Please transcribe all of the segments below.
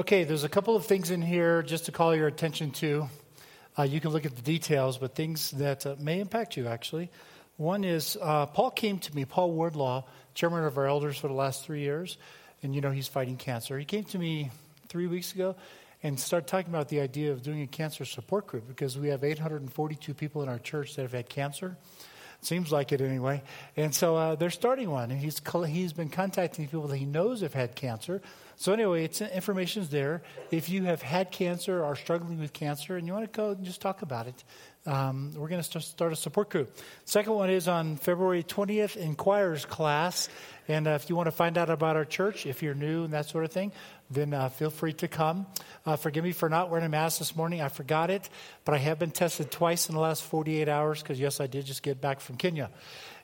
Okay, there's a couple of things in here just to call your attention to. Uh, you can look at the details, but things that uh, may impact you actually. One is uh, Paul came to me, Paul Wardlaw, chairman of our elders for the last three years, and you know he's fighting cancer. He came to me three weeks ago and started talking about the idea of doing a cancer support group because we have 842 people in our church that have had cancer. Seems like it anyway. And so uh, they're starting one, and he's, he's been contacting people that he knows have had cancer. So anyway, it's information's there. If you have had cancer or are struggling with cancer and you want to go and just talk about it, um, we're going to start a support group. Second one is on February 20th, Inquirers class. And uh, if you want to find out about our church, if you're new and that sort of thing, then uh, feel free to come. Uh, forgive me for not wearing a mask this morning. I forgot it, but I have been tested twice in the last 48 hours because, yes, I did just get back from Kenya.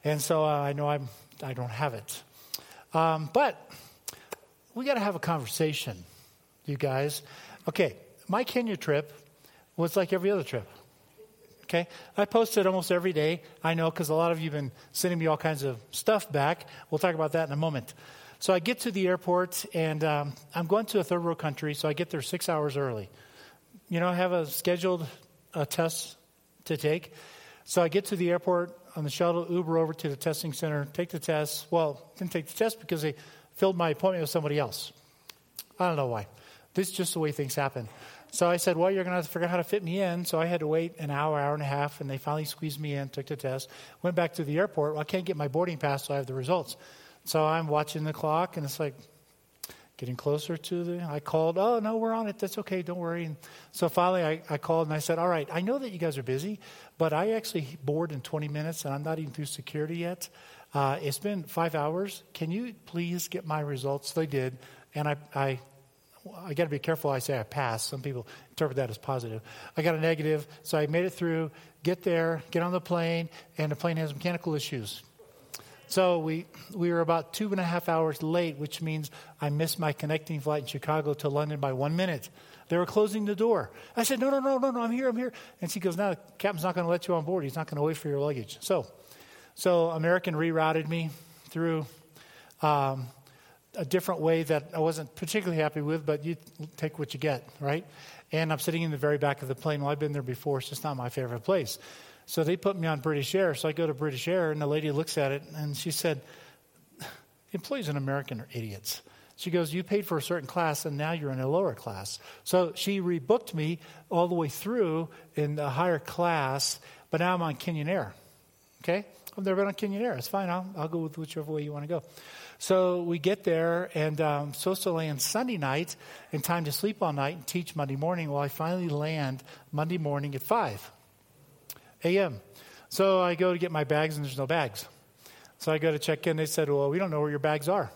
And so uh, I know I'm, I don't have it. Um, but we got to have a conversation, you guys. Okay, my Kenya trip was like every other trip. Okay? I post it almost every day. I know because a lot of you have been sending me all kinds of stuff back. We'll talk about that in a moment. So I get to the airport, and um, I'm going to a third world country, so I get there six hours early. You know, I have a scheduled uh, test to take. So I get to the airport on the shuttle, Uber over to the testing center, take the test. Well, didn't take the test because they filled my appointment with somebody else. I don't know why. This is just the way things happen. So I said, Well, you're going to have to figure out how to fit me in. So I had to wait an hour, hour and a half, and they finally squeezed me in, took the test, went back to the airport. Well, I can't get my boarding pass, so I have the results. So I'm watching the clock, and it's like getting closer to the. I called, oh, no, we're on it. That's okay. Don't worry. And so finally, I, I called and I said, all right, I know that you guys are busy, but I actually board in 20 minutes, and I'm not even through security yet. Uh, it's been five hours. Can you please get my results? They did. And I, I I got to be careful. I say I passed. Some people interpret that as positive. I got a negative, so I made it through. Get there, get on the plane, and the plane has mechanical issues. So we, we were about two and a half hours late, which means I missed my connecting flight in Chicago to London by one minute. They were closing the door. I said, No, no, no, no, no, I'm here, I'm here. And she goes, No, the captain's not going to let you on board. He's not going to wait for your luggage. So, so American rerouted me through um, a different way that I wasn't particularly happy with, but you take what you get, right? And I'm sitting in the very back of the plane. Well, I've been there before. It's just not my favorite place. So they put me on British Air. So I go to British Air, and the lady looks at it, and she said, Employees in American are idiots. She goes, You paid for a certain class, and now you're in a lower class. So she rebooked me all the way through in the higher class, but now I'm on Kenyan Air. Okay? I've never been on Kenyan Air. It's fine. I'll, I'll go with whichever way you want to go. So we get there, and um, supposed to land Sunday night in time to sleep all night and teach Monday morning. Well, I finally land Monday morning at 5 a.m. So I go to get my bags, and there's no bags. So I go to check in. They said, Well, we don't know where your bags are.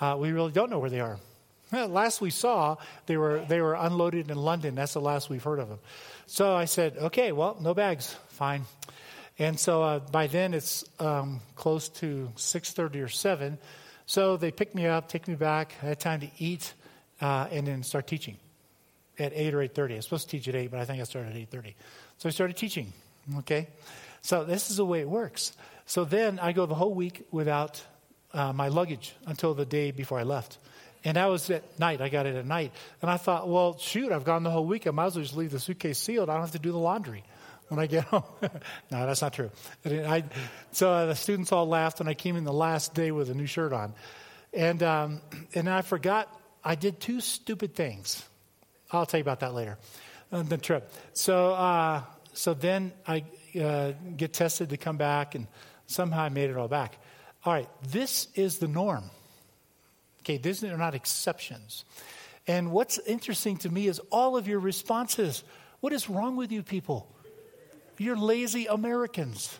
Uh, we really don't know where they are. Last we saw, they were, they were unloaded in London. That's the last we've heard of them. So I said, Okay, well, no bags. Fine. And so uh, by then it's um, close to 6.30 or 7. So they pick me up, take me back. I had time to eat uh, and then start teaching at 8 or 8.30. I was supposed to teach at 8, but I think I started at 8.30. So I started teaching. Okay? So this is the way it works. So then I go the whole week without uh, my luggage until the day before I left. And that was at night. I got it at night. And I thought, well, shoot, I've gone the whole week. I might as well just leave the suitcase sealed. I don't have to do the laundry when I get home. no, that's not true. I, so the students all laughed and I came in the last day with a new shirt on. And, um, and I forgot, I did two stupid things. I'll tell you about that later on the trip. So, uh, so then I uh, get tested to come back, and somehow I made it all back. All right, this is the norm. Okay, these are not exceptions. And what's interesting to me is all of your responses. What is wrong with you people? You're lazy Americans.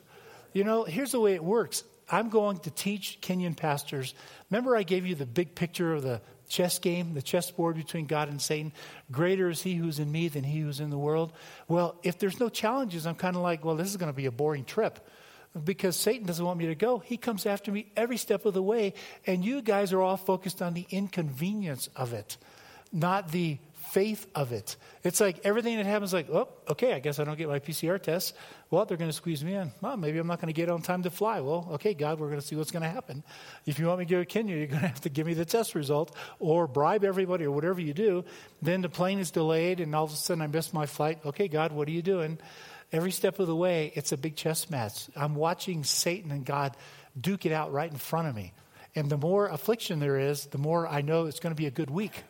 You know, here's the way it works. I'm going to teach Kenyan pastors. Remember, I gave you the big picture of the chess game, the chessboard between God and Satan. Greater is he who's in me than he who's in the world. Well, if there's no challenges, I'm kind of like, well, this is going to be a boring trip because Satan doesn't want me to go. He comes after me every step of the way, and you guys are all focused on the inconvenience of it, not the faith of it. It's like everything that happens, like, oh, okay, I guess I don't get my PCR test. Well, they're going to squeeze me in. Well, maybe I'm not going to get on time to fly. Well, okay, God, we're going to see what's going to happen. If you want me to go to Kenya, you're going to have to give me the test result or bribe everybody or whatever you do. Then the plane is delayed, and all of a sudden I miss my flight. Okay, God, what are you doing? Every step of the way, it's a big chess match. I'm watching Satan and God duke it out right in front of me. And the more affliction there is, the more I know it's going to be a good week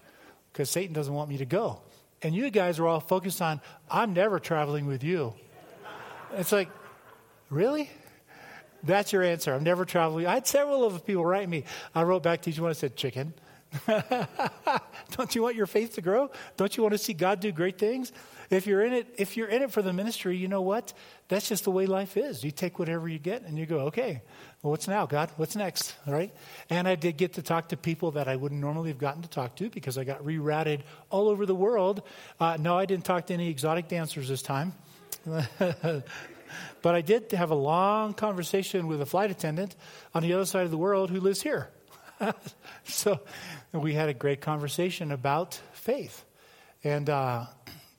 because Satan doesn't want me to go. And you guys are all focused on, I'm never traveling with you. It's like, really? That's your answer. I'm never traveling. I had several of the people write me. I wrote back to each one. I said, chicken. Don't you want your faith to grow? Don't you want to see God do great things? If you're in it, if you're in it for the ministry, you know what? That's just the way life is. You take whatever you get and you go, okay, well, what's now, God? What's next? All right. And I did get to talk to people that I wouldn't normally have gotten to talk to because I got rerouted all over the world. Uh, no, I didn't talk to any exotic dancers this time. but I did have a long conversation with a flight attendant on the other side of the world who lives here. so we had a great conversation about faith. And, uh,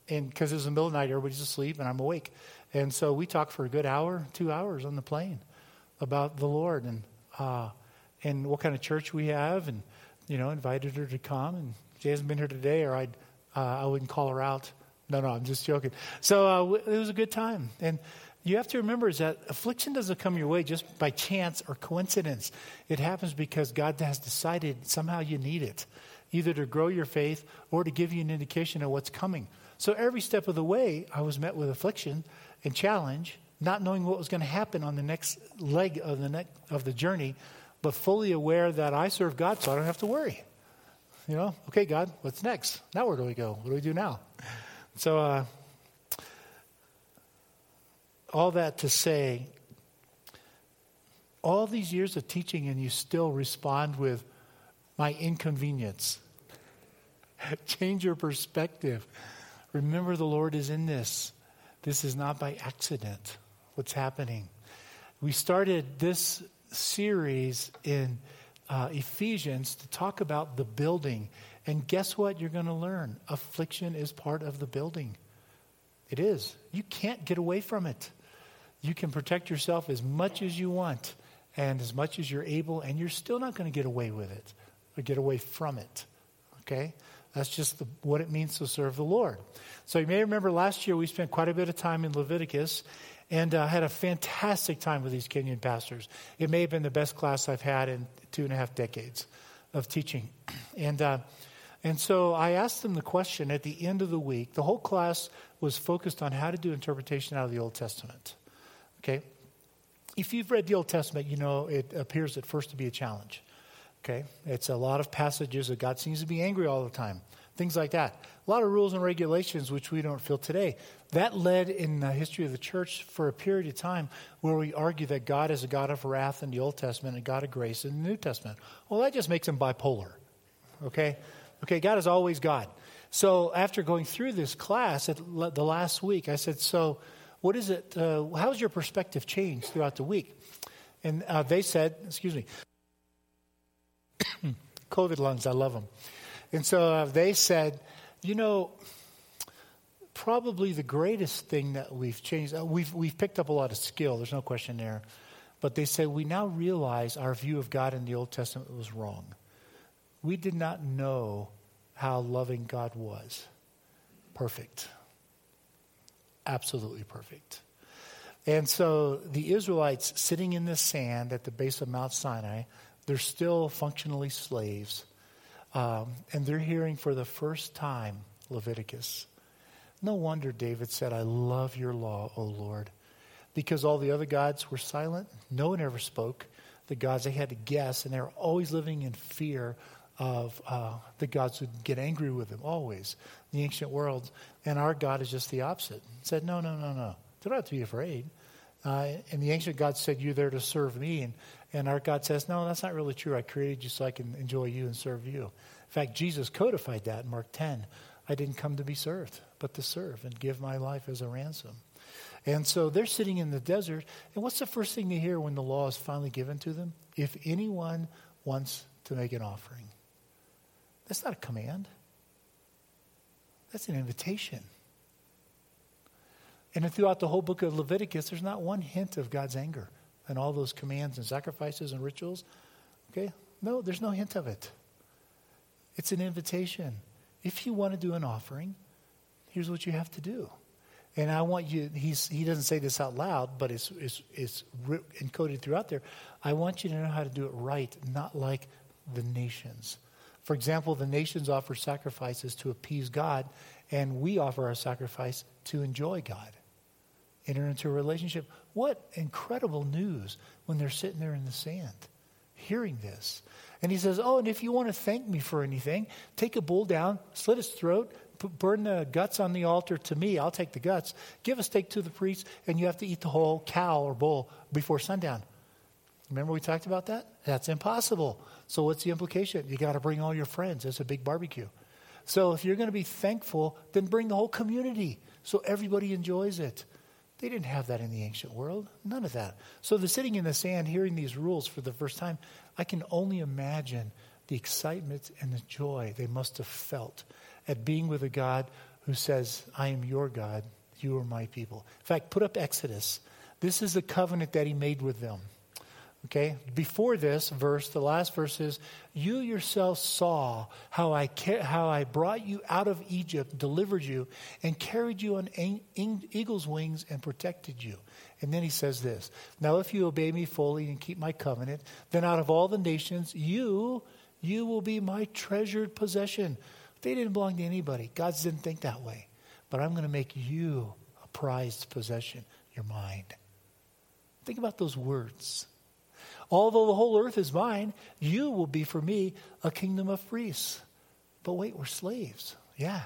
and because it was the middle of the night, everybody's asleep and I'm awake. And so we talked for a good hour, two hours on the plane about the Lord and uh, and what kind of church we have, and you know, invited her to come. And she hasn't been here today, or I'd uh, I wouldn't call her out. No, no, I'm just joking. So uh, it was a good time, and you have to remember is that affliction doesn't come your way just by chance or coincidence. It happens because God has decided somehow you need it, either to grow your faith or to give you an indication of what's coming. So every step of the way, I was met with affliction and challenge, not knowing what was going to happen on the next leg of the, of the journey, but fully aware that I serve God, so I don't have to worry. You know, okay, God, what's next? Now where do we go? What do we do now? So, uh, all that to say, all these years of teaching, and you still respond with my inconvenience. Change your perspective. Remember, the Lord is in this. This is not by accident what's happening. We started this series in uh, Ephesians to talk about the building. And guess what you're going to learn? Affliction is part of the building. It is. You can't get away from it. You can protect yourself as much as you want and as much as you're able, and you're still not going to get away with it or get away from it. Okay? That's just the, what it means to serve the Lord. So you may remember last year we spent quite a bit of time in Leviticus and uh, had a fantastic time with these Kenyan pastors. It may have been the best class I've had in two and a half decades of teaching. And, uh, and so I asked them the question at the end of the week. The whole class was focused on how to do interpretation out of the Old Testament. Okay? If you've read the Old Testament, you know it appears at first to be a challenge. Okay? It's a lot of passages that God seems to be angry all the time. Things like that. A lot of rules and regulations which we don't feel today. That led in the history of the church for a period of time where we argue that God is a God of wrath in the Old Testament and God of grace in the New Testament. Well, that just makes him bipolar. Okay? Okay, God is always God. So after going through this class at the last week, I said, So, what is it? Uh, how's your perspective changed throughout the week? And uh, they said, Excuse me. COVID lungs, I love them. And so uh, they said, you know, probably the greatest thing that we've changed, uh, we've, we've picked up a lot of skill, there's no question there. But they said, we now realize our view of God in the Old Testament was wrong. We did not know how loving God was. Perfect. Absolutely perfect. And so the Israelites sitting in the sand at the base of Mount Sinai, they're still functionally slaves. Um, and they're hearing for the first time Leviticus. No wonder David said, I love your law, O Lord. Because all the other gods were silent, no one ever spoke. The gods, they had to guess, and they were always living in fear of uh, the gods would get angry with them, always, in the ancient world. And our God is just the opposite. He said, No, no, no, no. Don't have to be afraid. Uh, and the ancient God said, You're there to serve me. And, and our God says, No, that's not really true. I created you so I can enjoy you and serve you. In fact, Jesus codified that in Mark 10. I didn't come to be served, but to serve and give my life as a ransom. And so they're sitting in the desert. And what's the first thing they hear when the law is finally given to them? If anyone wants to make an offering. That's not a command. That's an invitation. And throughout the whole book of Leviticus, there's not one hint of God's anger and all those commands and sacrifices and rituals. Okay? No, there's no hint of it. It's an invitation. If you want to do an offering, here's what you have to do. And I want you, he's, he doesn't say this out loud, but it's, it's, it's encoded throughout there. I want you to know how to do it right, not like the nations. For example, the nations offer sacrifices to appease God, and we offer our sacrifice to enjoy God, enter into a relationship. What incredible news when they're sitting there in the sand hearing this. And he says, Oh, and if you want to thank me for anything, take a bull down, slit its throat, burn the guts on the altar to me. I'll take the guts. Give a steak to the priest, and you have to eat the whole cow or bull before sundown. Remember we talked about that? That's impossible. So what's the implication? You got to bring all your friends. It's a big barbecue. So if you're going to be thankful, then bring the whole community so everybody enjoys it. They didn't have that in the ancient world. None of that. So they're sitting in the sand hearing these rules for the first time. I can only imagine the excitement and the joy they must have felt at being with a God who says, I am your God, you are my people. In fact, put up Exodus. This is the covenant that he made with them. Okay? Before this verse, the last verse is, You yourself saw how I, how I brought you out of Egypt, delivered you, and carried you on eagle's wings and protected you. And then he says this Now, if you obey me fully and keep my covenant, then out of all the nations, you, you will be my treasured possession. They didn't belong to anybody. God didn't think that way. But I'm going to make you a prized possession, your mind. Think about those words. Although the whole earth is mine, you will be for me a kingdom of priests. But wait, we're slaves. Yeah.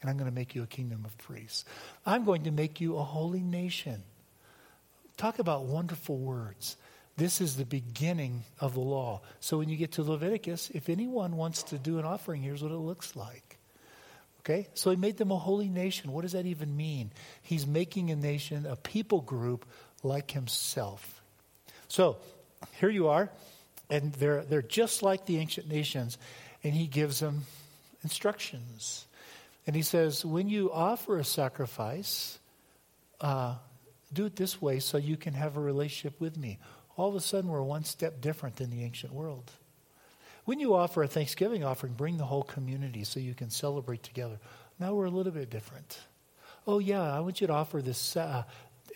And I'm going to make you a kingdom of priests. I'm going to make you a holy nation. Talk about wonderful words. This is the beginning of the law. So when you get to Leviticus, if anyone wants to do an offering, here's what it looks like. Okay? So he made them a holy nation. What does that even mean? He's making a nation, a people group like himself. So here you are, and they're, they're just like the ancient nations, and he gives them instructions. And he says, when you offer a sacrifice, uh, do it this way so you can have a relationship with me all of a sudden we're one step different than the ancient world. When you offer a Thanksgiving offering, bring the whole community so you can celebrate together. Now we're a little bit different. Oh, yeah, I want you to offer this, uh,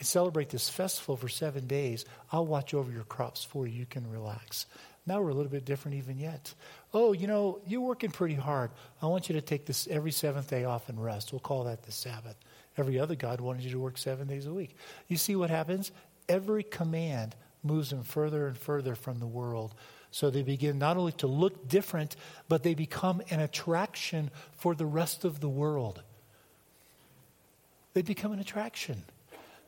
celebrate this festival for seven days. I'll watch over your crops for you. You can relax. Now we're a little bit different even yet. Oh, you know, you're working pretty hard. I want you to take this every seventh day off and rest. We'll call that the Sabbath. Every other God wanted you to work seven days a week. You see what happens? Every command moves them further and further from the world. So they begin not only to look different, but they become an attraction for the rest of the world. They become an attraction.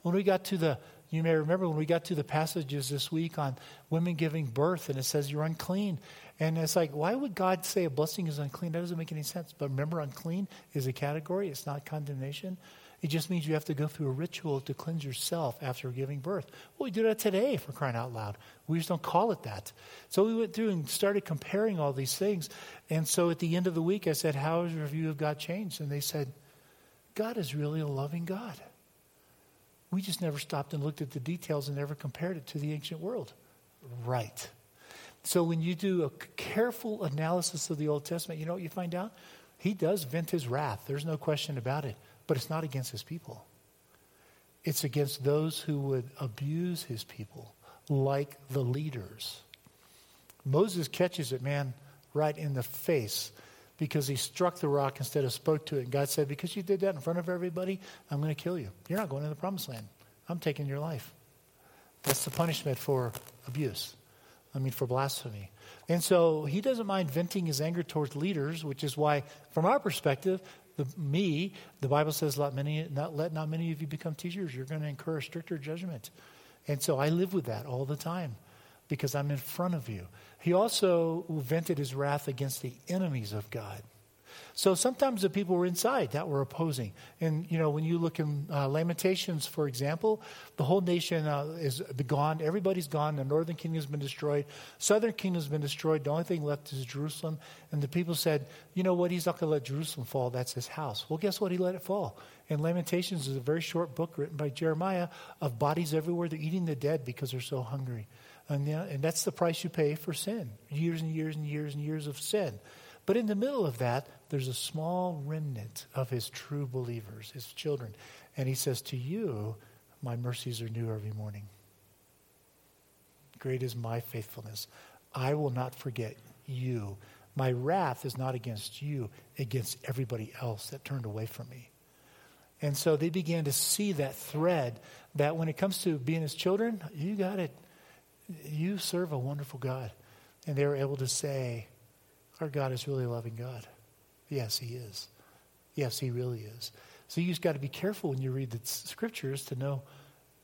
When we got to the, you may remember when we got to the passages this week on women giving birth, and it says you're unclean. And it's like, why would God say a blessing is unclean? That doesn't make any sense. But remember, unclean is a category, it's not condemnation. It just means you have to go through a ritual to cleanse yourself after giving birth. Well, we do that today for crying out loud. We just don't call it that. So we went through and started comparing all these things. And so at the end of the week, I said, How has your view of God changed? And they said, God is really a loving God. We just never stopped and looked at the details and never compared it to the ancient world. Right. So when you do a careful analysis of the Old Testament, you know what you find out? He does vent his wrath. There's no question about it. But it's not against his people. It's against those who would abuse his people, like the leaders. Moses catches it, man, right in the face because he struck the rock instead of spoke to it. And God said, Because you did that in front of everybody, I'm going to kill you. You're not going to the promised land. I'm taking your life. That's the punishment for abuse. I mean, for blasphemy. And so he doesn't mind venting his anger towards leaders, which is why, from our perspective, the, me, the Bible says, let, many, not, let not many of you become teachers. You're going to incur a stricter judgment. And so I live with that all the time because I'm in front of you. He also vented his wrath against the enemies of God. So sometimes the people were inside that were opposing. And, you know, when you look in uh, Lamentations, for example, the whole nation uh, is gone. Everybody's gone. The northern kingdom's been destroyed. Southern kingdom's been destroyed. The only thing left is Jerusalem. And the people said, you know what? He's not going to let Jerusalem fall. That's his house. Well, guess what? He let it fall. And Lamentations is a very short book written by Jeremiah of bodies everywhere. They're eating the dead because they're so hungry. And, yeah, and that's the price you pay for sin years and years and years and years of sin. But in the middle of that, there's a small remnant of his true believers, his children. And he says, To you, my mercies are new every morning. Great is my faithfulness. I will not forget you. My wrath is not against you, against everybody else that turned away from me. And so they began to see that thread that when it comes to being his children, you got it you serve a wonderful God. And they were able to say, Our God is really a loving God. Yes, He is. Yes, He really is. So you just got to be careful when you read the scriptures to know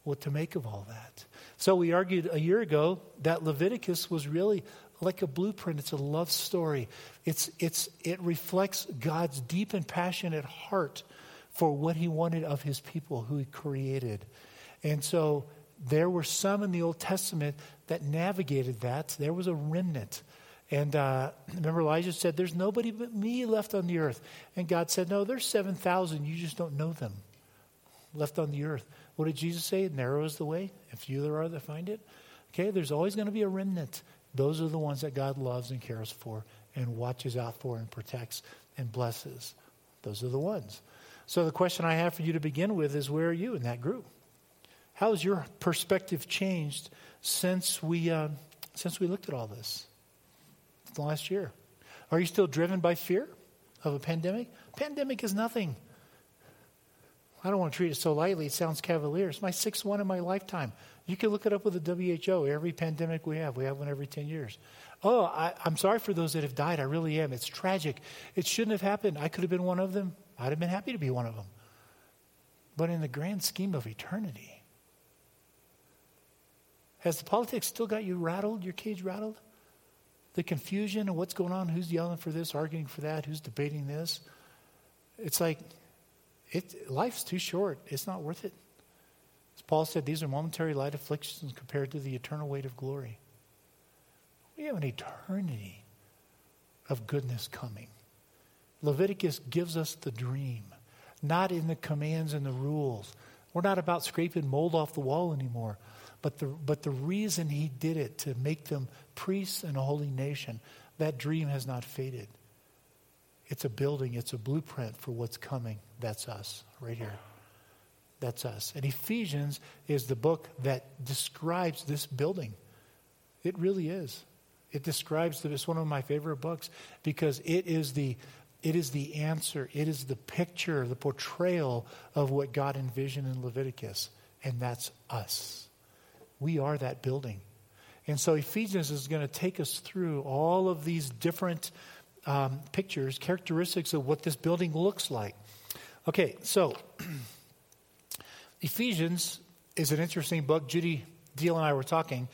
what to make of all that. So we argued a year ago that Leviticus was really like a blueprint. It's a love story. It's, it's, it reflects God's deep and passionate heart for what He wanted of His people, who He created. And so there were some in the Old Testament that navigated that. There was a remnant. And uh, remember, Elijah said, There's nobody but me left on the earth. And God said, No, there's 7,000. You just don't know them left on the earth. What did Jesus say? Narrow is the way, and few there are that find it. Okay, there's always going to be a remnant. Those are the ones that God loves and cares for and watches out for and protects and blesses. Those are the ones. So the question I have for you to begin with is where are you in that group? How has your perspective changed since we, uh, since we looked at all this the last year? Are you still driven by fear of a pandemic? Pandemic is nothing. I don't want to treat it so lightly. It sounds cavalier. It's my sixth one in my lifetime. You can look it up with the WHO. Every pandemic we have, we have one every 10 years. Oh, I, am sorry for those that have died. I really am. It's tragic. It shouldn't have happened. I could have been one of them. I'd have been happy to be one of them. But in the grand scheme of eternity, has the politics still got you rattled, your cage rattled? The confusion and what's going on, who's yelling for this, arguing for that, who's debating this? It's like, it, life's too short. It's not worth it. As Paul said, these are momentary light afflictions compared to the eternal weight of glory. We have an eternity of goodness coming. Leviticus gives us the dream, not in the commands and the rules. We're not about scraping mold off the wall anymore. But the, but the reason he did it, to make them priests and a holy nation, that dream has not faded. It's a building, it's a blueprint for what's coming. That's us, right here. That's us. And Ephesians is the book that describes this building. It really is. It describes it's one of my favorite books because it is the it is the answer. It is the picture, the portrayal of what God envisioned in Leviticus. And that's us. We are that building. And so Ephesians is going to take us through all of these different um, pictures, characteristics of what this building looks like. Okay, so Ephesians is an interesting book. Judy Deal and I were talking.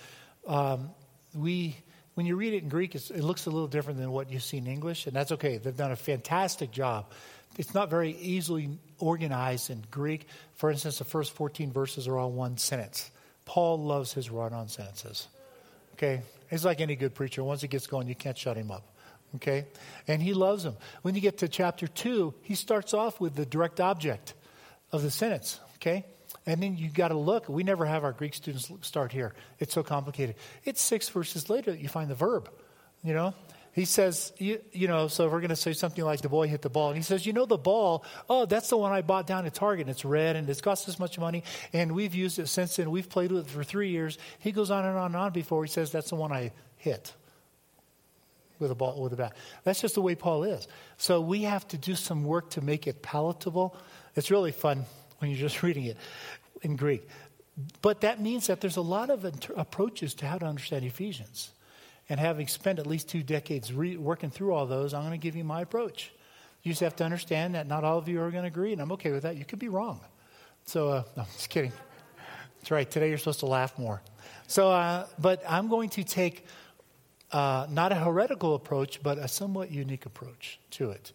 Um, we, when you read it in Greek, it looks a little different than what you see in English, and that's okay. They've done a fantastic job. It's not very easily organized in Greek. For instance, the first 14 verses are all one sentence. Paul loves his run on sentences. Okay? He's like any good preacher. Once he gets going, you can't shut him up. Okay? And he loves them. When you get to chapter 2, he starts off with the direct object of the sentence. Okay? And then you got to look. We never have our Greek students start here. It's so complicated. It's six verses later that you find the verb. You know? He says, you, you know, so if we're going to say something like the boy hit the ball. And he says, you know, the ball, oh, that's the one I bought down at Target. And it's red and it's cost this much money. And we've used it since then. We've played with it for three years. He goes on and on and on before he says, that's the one I hit with a ball, with a bat. That's just the way Paul is. So we have to do some work to make it palatable. It's really fun when you're just reading it in Greek. But that means that there's a lot of inter- approaches to how to understand Ephesians. And having spent at least two decades re- working through all those, I'm going to give you my approach. You just have to understand that not all of you are going to agree, and I'm okay with that. You could be wrong. So, uh, no, just kidding. That's right. Today you're supposed to laugh more. So, uh, but I'm going to take uh, not a heretical approach, but a somewhat unique approach to it.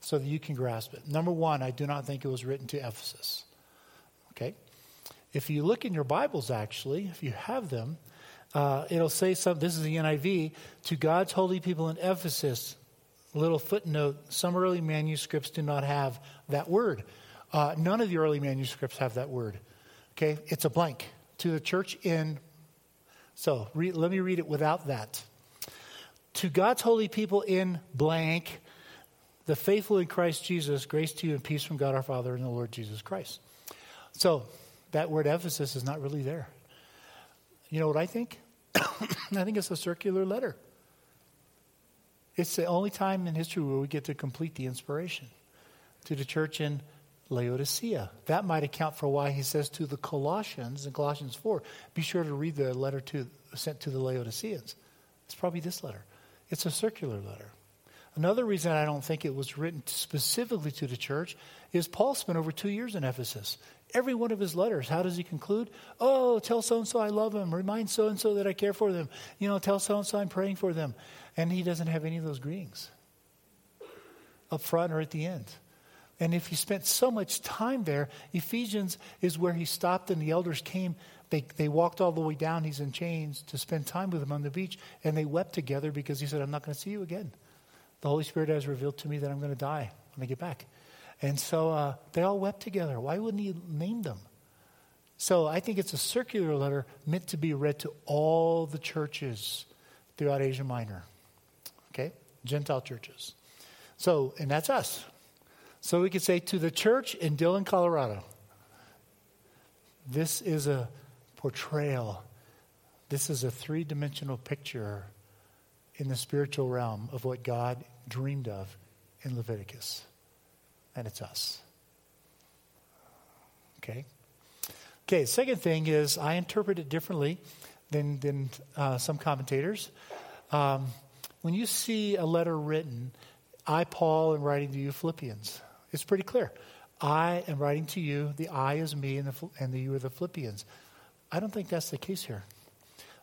so that you can grasp it. Number one, I do not think it was written to Ephesus. Okay? If you look in your Bibles, actually, if you have them, uh, it'll say some. This is the NIV to God's holy people in Ephesus. Little footnote: Some early manuscripts do not have that word. Uh, none of the early manuscripts have that word. Okay, it's a blank to the church in. So re- let me read it without that. To God's holy people in blank, the faithful in Christ Jesus, grace to you and peace from God our Father and the Lord Jesus Christ. So that word Ephesus is not really there. You know what I think? I think it's a circular letter. It's the only time in history where we get to complete the inspiration to the church in Laodicea. That might account for why he says to the Colossians in Colossians 4, be sure to read the letter to, sent to the Laodiceans. It's probably this letter. It's a circular letter. Another reason I don't think it was written specifically to the church is Paul spent over two years in Ephesus. Every one of his letters, how does he conclude? Oh, tell so and so I love him. Remind so and so that I care for them. You know, tell so and so I'm praying for them. And he doesn't have any of those greetings up front or at the end. And if he spent so much time there, Ephesians is where he stopped and the elders came. They, they walked all the way down. He's in chains to spend time with him on the beach. And they wept together because he said, I'm not going to see you again. The Holy Spirit has revealed to me that I'm going to die when I get back. And so uh, they all wept together. Why wouldn't he name them? So I think it's a circular letter meant to be read to all the churches throughout Asia Minor. Okay? Gentile churches. So, and that's us. So we could say to the church in Dillon, Colorado, this is a portrayal, this is a three dimensional picture in the spiritual realm of what God dreamed of in Leviticus. And it's us. Okay? Okay, second thing is I interpret it differently than, than uh, some commentators. Um, when you see a letter written, I, Paul, am writing to you Philippians. It's pretty clear. I am writing to you. The I is me, and the, and the you are the Philippians. I don't think that's the case here.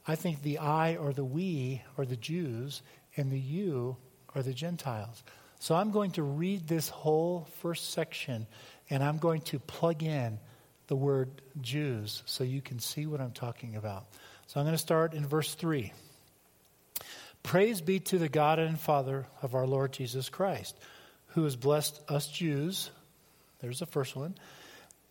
I think the I or the we are the Jews, and the you are the Gentiles. So I'm going to read this whole first section, and I'm going to plug in the word Jews so you can see what I'm talking about. So I'm going to start in verse 3. Praise be to the God and Father of our Lord Jesus Christ who has blessed us Jews, there's the first one,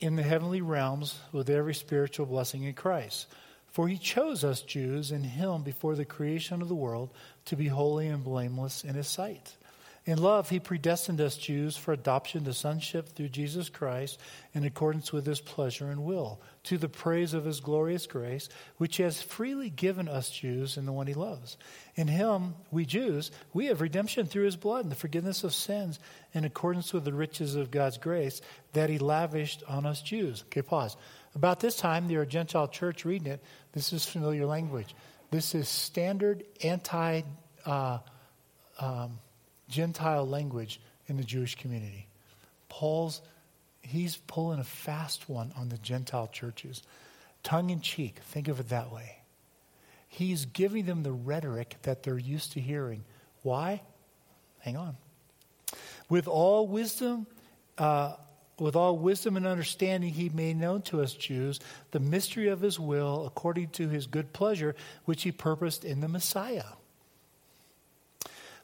in the heavenly realms with every spiritual blessing in Christ. For he chose us Jews in him before the creation of the world to be holy and blameless in his sight. In love, he predestined us Jews for adoption to sonship through Jesus Christ in accordance with his pleasure and will, to the praise of his glorious grace, which he has freely given us Jews in the one he loves. In him, we Jews, we have redemption through his blood and the forgiveness of sins in accordance with the riches of God's grace that he lavished on us Jews. Okay, pause. About this time, there are Gentile church reading it. This is familiar language. This is standard anti. Uh, um, Gentile language in the Jewish community. Paul's, he's pulling a fast one on the Gentile churches. Tongue in cheek, think of it that way. He's giving them the rhetoric that they're used to hearing. Why? Hang on. With all wisdom, uh, with all wisdom and understanding, he made known to us Jews the mystery of his will according to his good pleasure, which he purposed in the Messiah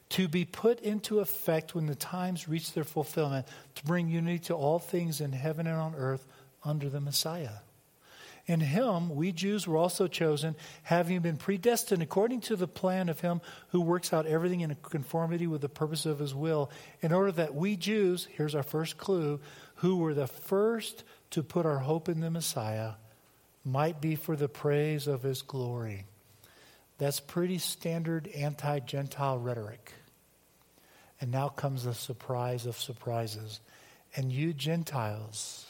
to be put into effect when the times reach their fulfillment, to bring unity to all things in heaven and on earth under the Messiah. In him, we Jews were also chosen, having been predestined according to the plan of him who works out everything in conformity with the purpose of his will, in order that we Jews, here's our first clue, who were the first to put our hope in the Messiah, might be for the praise of his glory. That's pretty standard anti Gentile rhetoric. And now comes the surprise of surprises. And you Gentiles,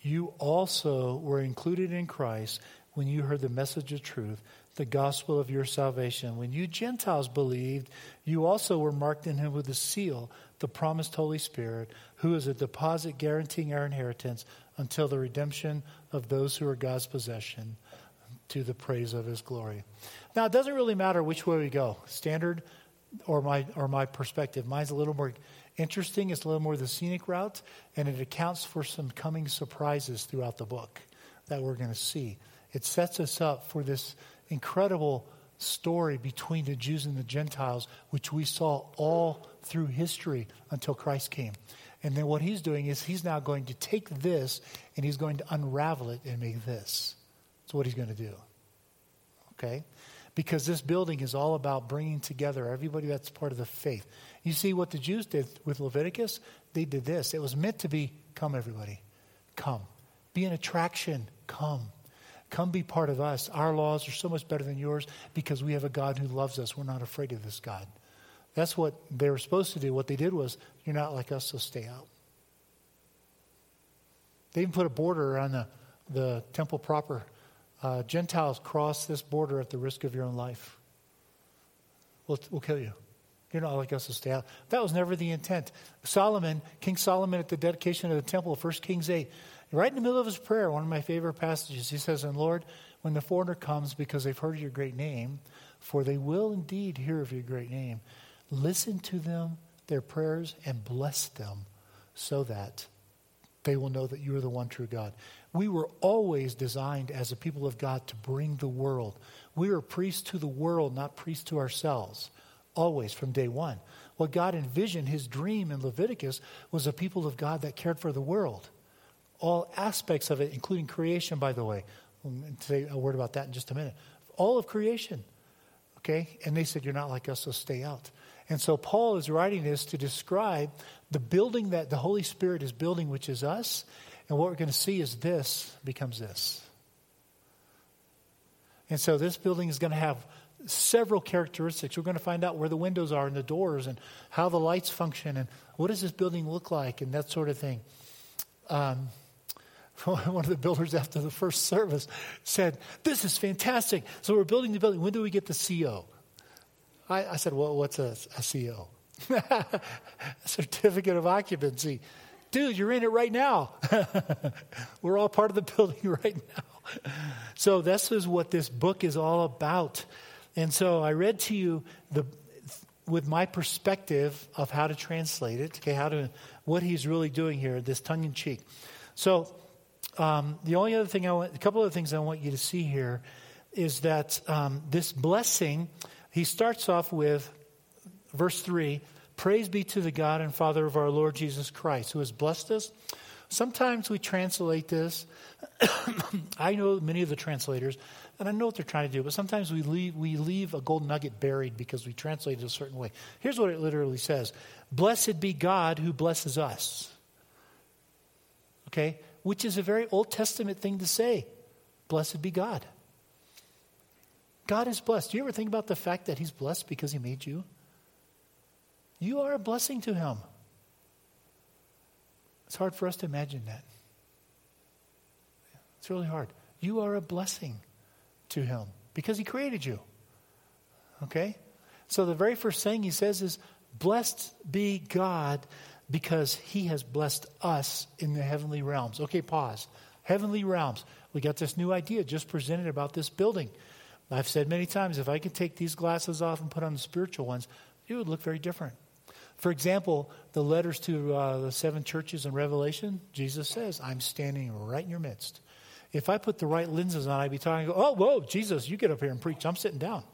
you also were included in Christ when you heard the message of truth, the gospel of your salvation. When you Gentiles believed, you also were marked in him with a seal, the promised Holy Spirit, who is a deposit guaranteeing our inheritance until the redemption of those who are God's possession to the praise of his glory. Now, it doesn't really matter which way we go standard or my, or my perspective. Mine's a little more interesting. It's a little more the scenic route, and it accounts for some coming surprises throughout the book that we're going to see. It sets us up for this incredible story between the Jews and the Gentiles, which we saw all through history until Christ came. And then what he's doing is he's now going to take this and he's going to unravel it and make this. That's what he's going to do. Okay? Because this building is all about bringing together everybody that's part of the faith. You see what the Jews did with Leviticus? They did this. It was meant to be come, everybody. Come. Be an attraction. Come. Come be part of us. Our laws are so much better than yours because we have a God who loves us. We're not afraid of this God. That's what they were supposed to do. What they did was, you're not like us, so stay out. They even put a border around the, the temple proper. Uh, Gentiles cross this border at the risk of your own life. We'll, we'll kill you. You're not like us, so stay out. That was never the intent. Solomon, King Solomon at the dedication of the temple, 1 Kings 8, right in the middle of his prayer, one of my favorite passages, he says, And Lord, when the foreigner comes because they've heard of your great name, for they will indeed hear of your great name, listen to them, their prayers, and bless them so that they will know that you are the one true God. We were always designed as a people of God to bring the world. We are priests to the world, not priests to ourselves, always from day one. What God envisioned, his dream in Leviticus, was a people of God that cared for the world all aspects of it, including creation, by the way. I'll say a word about that in just a minute. All of creation. Okay? And they said, You're not like us, so stay out. And so Paul is writing this to describe the building that the Holy Spirit is building, which is us. And what we're going to see is this becomes this. And so this building is going to have several characteristics. We're going to find out where the windows are and the doors and how the lights function and what does this building look like and that sort of thing. Um, one of the builders after the first service said, This is fantastic. So we're building the building. When do we get the CO? I, I said, Well, what's a, a CO? certificate of occupancy. Dude, you're in it right now. we're all part of the building right now. So, this is what this book is all about. And so, I read to you the, with my perspective of how to translate it, okay, how to, what he's really doing here, this tongue in cheek. So, um, the only other thing I want, a couple of things I want you to see here is that um, this blessing, he starts off with verse 3 Praise be to the God and Father of our Lord Jesus Christ, who has blessed us. Sometimes we translate this. I know many of the translators, and I know what they're trying to do, but sometimes we leave, we leave a gold nugget buried because we translate it a certain way. Here's what it literally says Blessed be God who blesses us. Okay? which is a very Old Testament thing to say. Blessed be God. God is blessed. Do you ever think about the fact that He's blessed because He made you? You are a blessing to Him. It's hard for us to imagine that. It's really hard. You are a blessing to Him because He created you. Okay? So the very first thing He says is, Blessed be God because he has blessed us in the heavenly realms. Okay, pause. Heavenly realms. We got this new idea just presented about this building. I've said many times if I could take these glasses off and put on the spiritual ones, it would look very different. For example, the letters to uh, the seven churches in Revelation, Jesus says, I'm standing right in your midst. If I put the right lenses on, I'd be talking, oh, whoa, Jesus, you get up here and preach. I'm sitting down.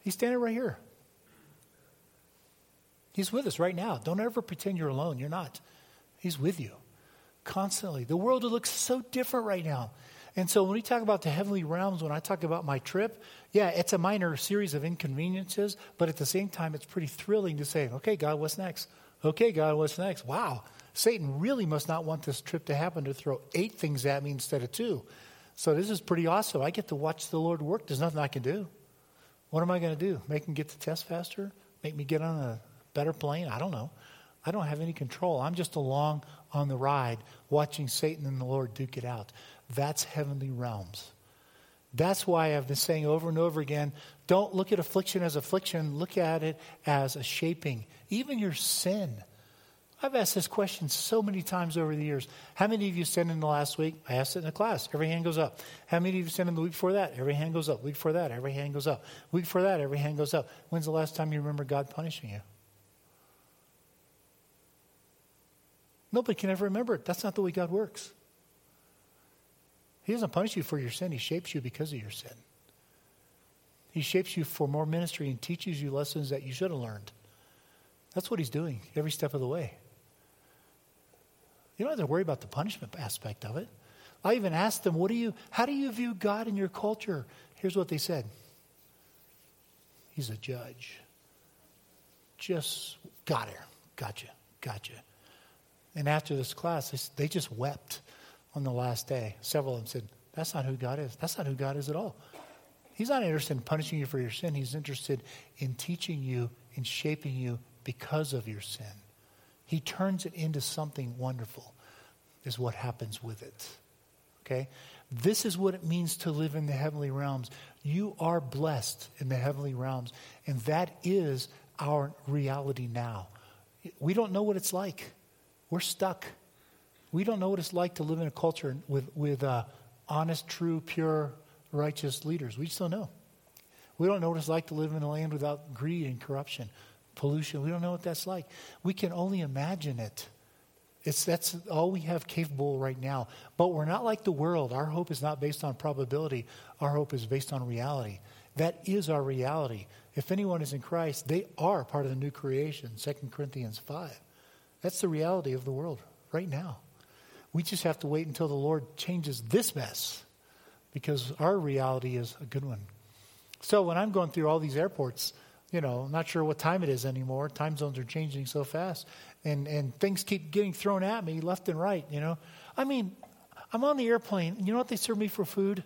He's standing right here. He's with us right now. Don't ever pretend you're alone. You're not. He's with you constantly. The world looks so different right now. And so when we talk about the heavenly realms, when I talk about my trip, yeah, it's a minor series of inconveniences, but at the same time, it's pretty thrilling to say, okay, God, what's next? Okay, God, what's next? Wow, Satan really must not want this trip to happen to throw eight things at me instead of two. So this is pretty awesome. I get to watch the Lord work. There's nothing I can do. What am I going to do? Make him get the test faster? Make me get on a better plane? I don't know. I don't have any control. I'm just along on the ride watching Satan and the Lord duke it out. That's heavenly realms. That's why I've been saying over and over again don't look at affliction as affliction, look at it as a shaping. Even your sin. I've asked this question so many times over the years. How many of you sinned in the last week? I asked it in the class. Every hand goes up. How many of you sinned in the week before that? Every hand goes up. Week before that, every hand goes up. Week before that, every hand goes up. When's the last time you remember God punishing you? Nobody can ever remember it. That's not the way God works. He doesn't punish you for your sin, He shapes you because of your sin. He shapes you for more ministry and teaches you lessons that you should have learned. That's what He's doing every step of the way. You don't have to worry about the punishment aspect of it. I even asked them, what do you, how do you view God in your culture? Here's what they said. He's a judge. Just got her. Gotcha. Gotcha. And after this class, they, just wept on the last day. Several of them said, That's not who God is. That's not who God is at all. He's not interested in punishing you for your sin. He's interested in teaching you, in shaping you because of your sin. He turns it into something wonderful, is what happens with it. Okay? This is what it means to live in the heavenly realms. You are blessed in the heavenly realms, and that is our reality now. We don't know what it's like. We're stuck. We don't know what it's like to live in a culture with, with uh, honest, true, pure, righteous leaders. We just don't know. We don't know what it's like to live in a land without greed and corruption, pollution. We don't know what that's like. We can only imagine it. It's, that's all we have capable right now. But we're not like the world. Our hope is not based on probability, our hope is based on reality. That is our reality. If anyone is in Christ, they are part of the new creation, 2 Corinthians 5. That's the reality of the world right now. We just have to wait until the Lord changes this mess because our reality is a good one. So when I'm going through all these airports, you know, not sure what time it is anymore. Time zones are changing so fast, and, and things keep getting thrown at me left and right, you know. I mean, I'm on the airplane. You know what they serve me for food?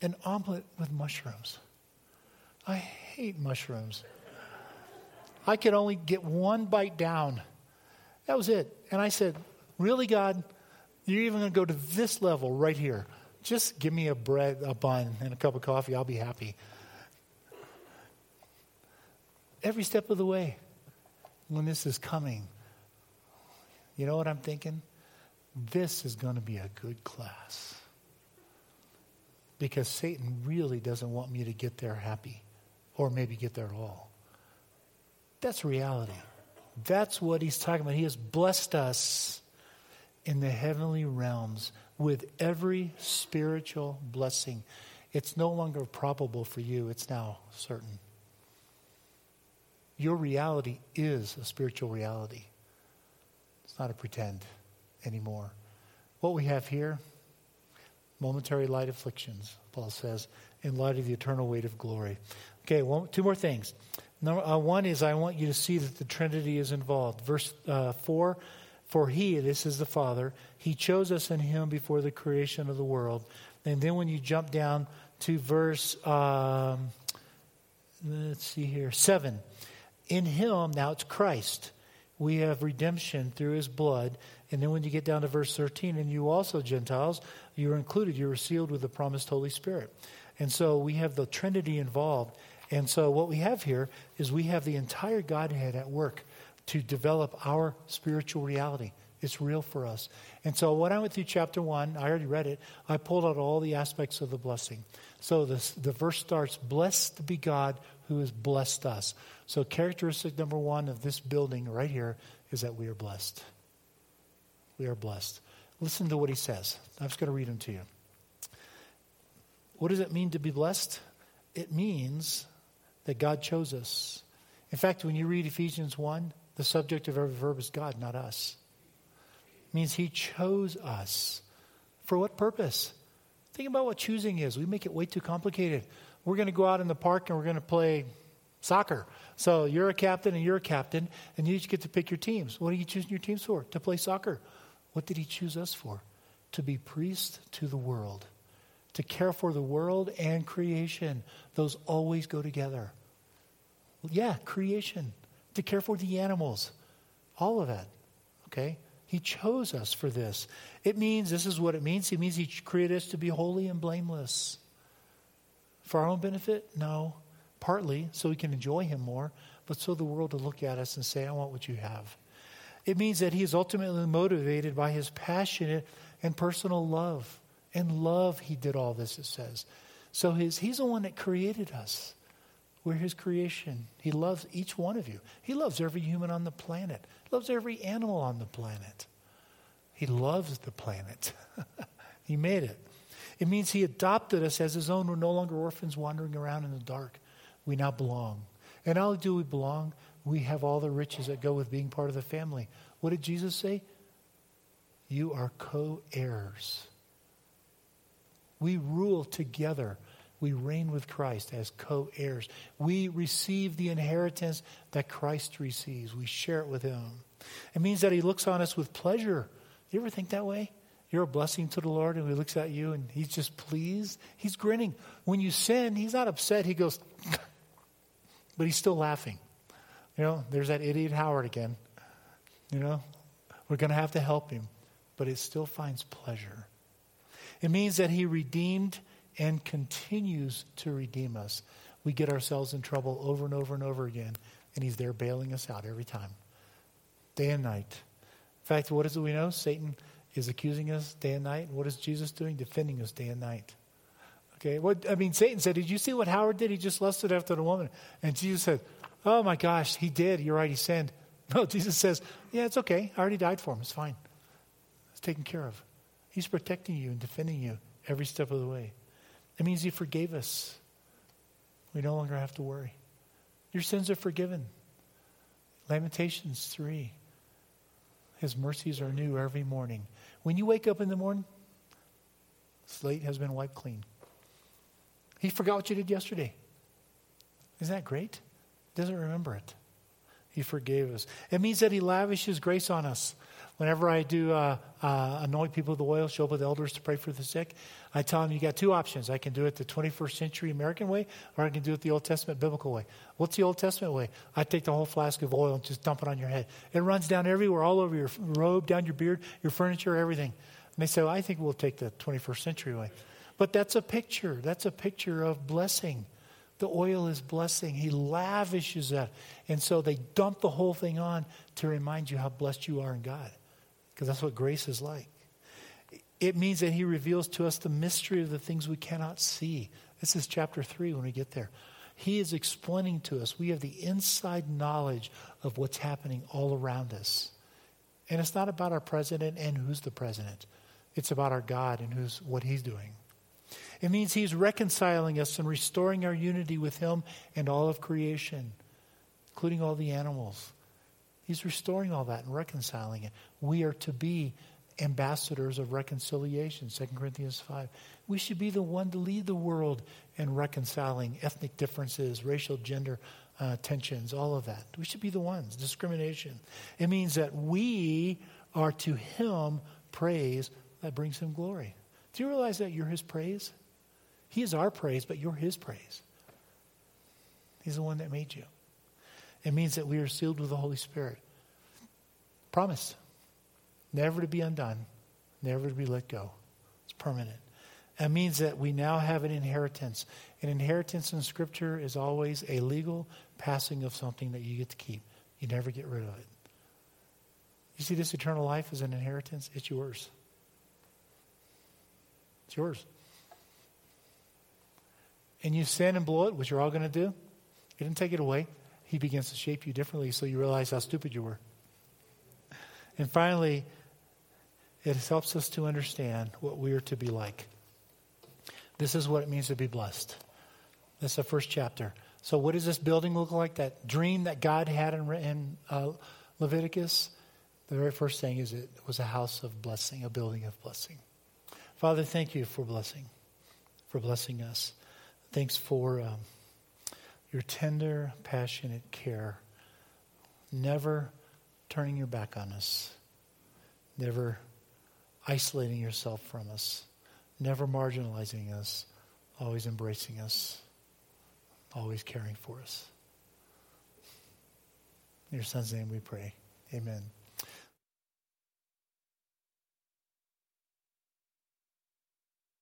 An omelet with mushrooms. I hate mushrooms. I could only get one bite down. That was it. And I said, Really, God? You're even going to go to this level right here. Just give me a bread, a bun, and a cup of coffee. I'll be happy. Every step of the way, when this is coming, you know what I'm thinking? This is going to be a good class. Because Satan really doesn't want me to get there happy or maybe get there at all. That's reality. That's what he's talking about. He has blessed us in the heavenly realms with every spiritual blessing. It's no longer probable for you, it's now certain. Your reality is a spiritual reality. It's not a pretend anymore. What we have here, momentary light afflictions, Paul says, in light of the eternal weight of glory. Okay, one, two more things. Number, uh, one is I want you to see that the Trinity is involved. Verse uh, 4 For he, this is the Father, he chose us in him before the creation of the world. And then when you jump down to verse, um, let's see here, 7. In him, now it's Christ, we have redemption through his blood. And then when you get down to verse 13, and you also, Gentiles, you are included, you are sealed with the promised Holy Spirit. And so we have the Trinity involved. And so what we have here is we have the entire Godhead at work to develop our spiritual reality. It's real for us. And so when I went through chapter one, I already read it, I pulled out all the aspects of the blessing. So this, the verse starts, Blessed be God who has blessed us. So characteristic number one of this building right here is that we are blessed. We are blessed. Listen to what he says. I'm just going to read them to you. What does it mean to be blessed? It means that God chose us. In fact, when you read Ephesians 1, the subject of every verb is God, not us. It means He chose us. For what purpose? Think about what choosing is. We make it way too complicated. We're going to go out in the park and we're going to play soccer. So you're a captain and you're a captain, and you each get to pick your teams. What are you choosing your teams for? To play soccer. What did He choose us for? To be priests to the world to care for the world and creation. Those always go together. Yeah, creation, to care for the animals, all of that. Okay? He chose us for this. It means, this is what it means. He means He created us to be holy and blameless. For our own benefit? No. Partly so we can enjoy Him more, but so the world will look at us and say, I want what you have. It means that he is ultimately motivated by his passionate and personal love. And love, he did all this, it says. So his, he's the one that created us. We're his creation. He loves each one of you. He loves every human on the planet, he loves every animal on the planet. He loves the planet. he made it. It means he adopted us as his own. We're no longer orphans wandering around in the dark. We now belong. And only do we belong, we have all the riches that go with being part of the family. What did Jesus say? You are co heirs. We rule together. We reign with Christ as co heirs. We receive the inheritance that Christ receives. We share it with Him. It means that He looks on us with pleasure. You ever think that way? You're a blessing to the Lord, and He looks at you and He's just pleased. He's grinning. When you sin, He's not upset. He goes, but He's still laughing. You know, there's that idiot Howard again. You know, we're going to have to help him, but it still finds pleasure. It means that He redeemed and continues to redeem us. We get ourselves in trouble over and over and over again, and He's there bailing us out every time, day and night. In fact, what is it we know? Satan is accusing us day and night. What is Jesus doing? Defending us day and night. Okay, what I mean, Satan said, Did you see what Howard did? He just lusted after the woman. And Jesus said, Oh my gosh, he did. You're right, he sinned. No, Jesus says, Yeah, it's okay. I already died for him. It's fine. It's taken care of. He's protecting you and defending you every step of the way. It means He forgave us. We no longer have to worry. Your sins are forgiven. Lamentations 3. His mercies are new every morning. When you wake up in the morning, slate has been wiped clean. He forgot what you did yesterday. Isn't that great? Doesn't remember it. He forgave us. It means that He lavishes grace on us. Whenever I do uh, uh, anoint people with oil, show up with elders to pray for the sick, I tell them you got two options. I can do it the 21st century American way, or I can do it the Old Testament biblical way. What's the Old Testament way? I take the whole flask of oil and just dump it on your head. It runs down everywhere, all over your robe, down your beard, your furniture, everything. And they say, well, I think we'll take the 21st century way. But that's a picture. That's a picture of blessing. The oil is blessing. He lavishes that. And so they dump the whole thing on to remind you how blessed you are in God because that's what grace is like. It means that he reveals to us the mystery of the things we cannot see. This is chapter 3 when we get there. He is explaining to us. We have the inside knowledge of what's happening all around us. And it's not about our president and who's the president. It's about our God and who's what he's doing. It means he's reconciling us and restoring our unity with him and all of creation, including all the animals. He's restoring all that and reconciling it. We are to be ambassadors of reconciliation, 2 Corinthians 5. We should be the one to lead the world in reconciling ethnic differences, racial, gender uh, tensions, all of that. We should be the ones. Discrimination. It means that we are to Him praise that brings Him glory. Do you realize that you're His praise? He is our praise, but you're His praise. He's the one that made you. It means that we are sealed with the Holy Spirit. Promised. Never to be undone, never to be let go. It's permanent. That means that we now have an inheritance. An inheritance in Scripture is always a legal passing of something that you get to keep. You never get rid of it. You see, this eternal life is an inheritance, it's yours. It's yours. And you sin and blow it, which you're all going to do. He didn't take it away he begins to shape you differently so you realize how stupid you were. And finally, it helps us to understand what we are to be like. This is what it means to be blessed. That's the first chapter. So, what does this building look like? That dream that God had in, in uh, Leviticus? The very first thing is it was a house of blessing, a building of blessing. Father, thank you for blessing, for blessing us. Thanks for. Um, your tender, passionate care, never turning your back on us, never isolating yourself from us, never marginalizing us, always embracing us, always caring for us. In your son's name we pray. Amen.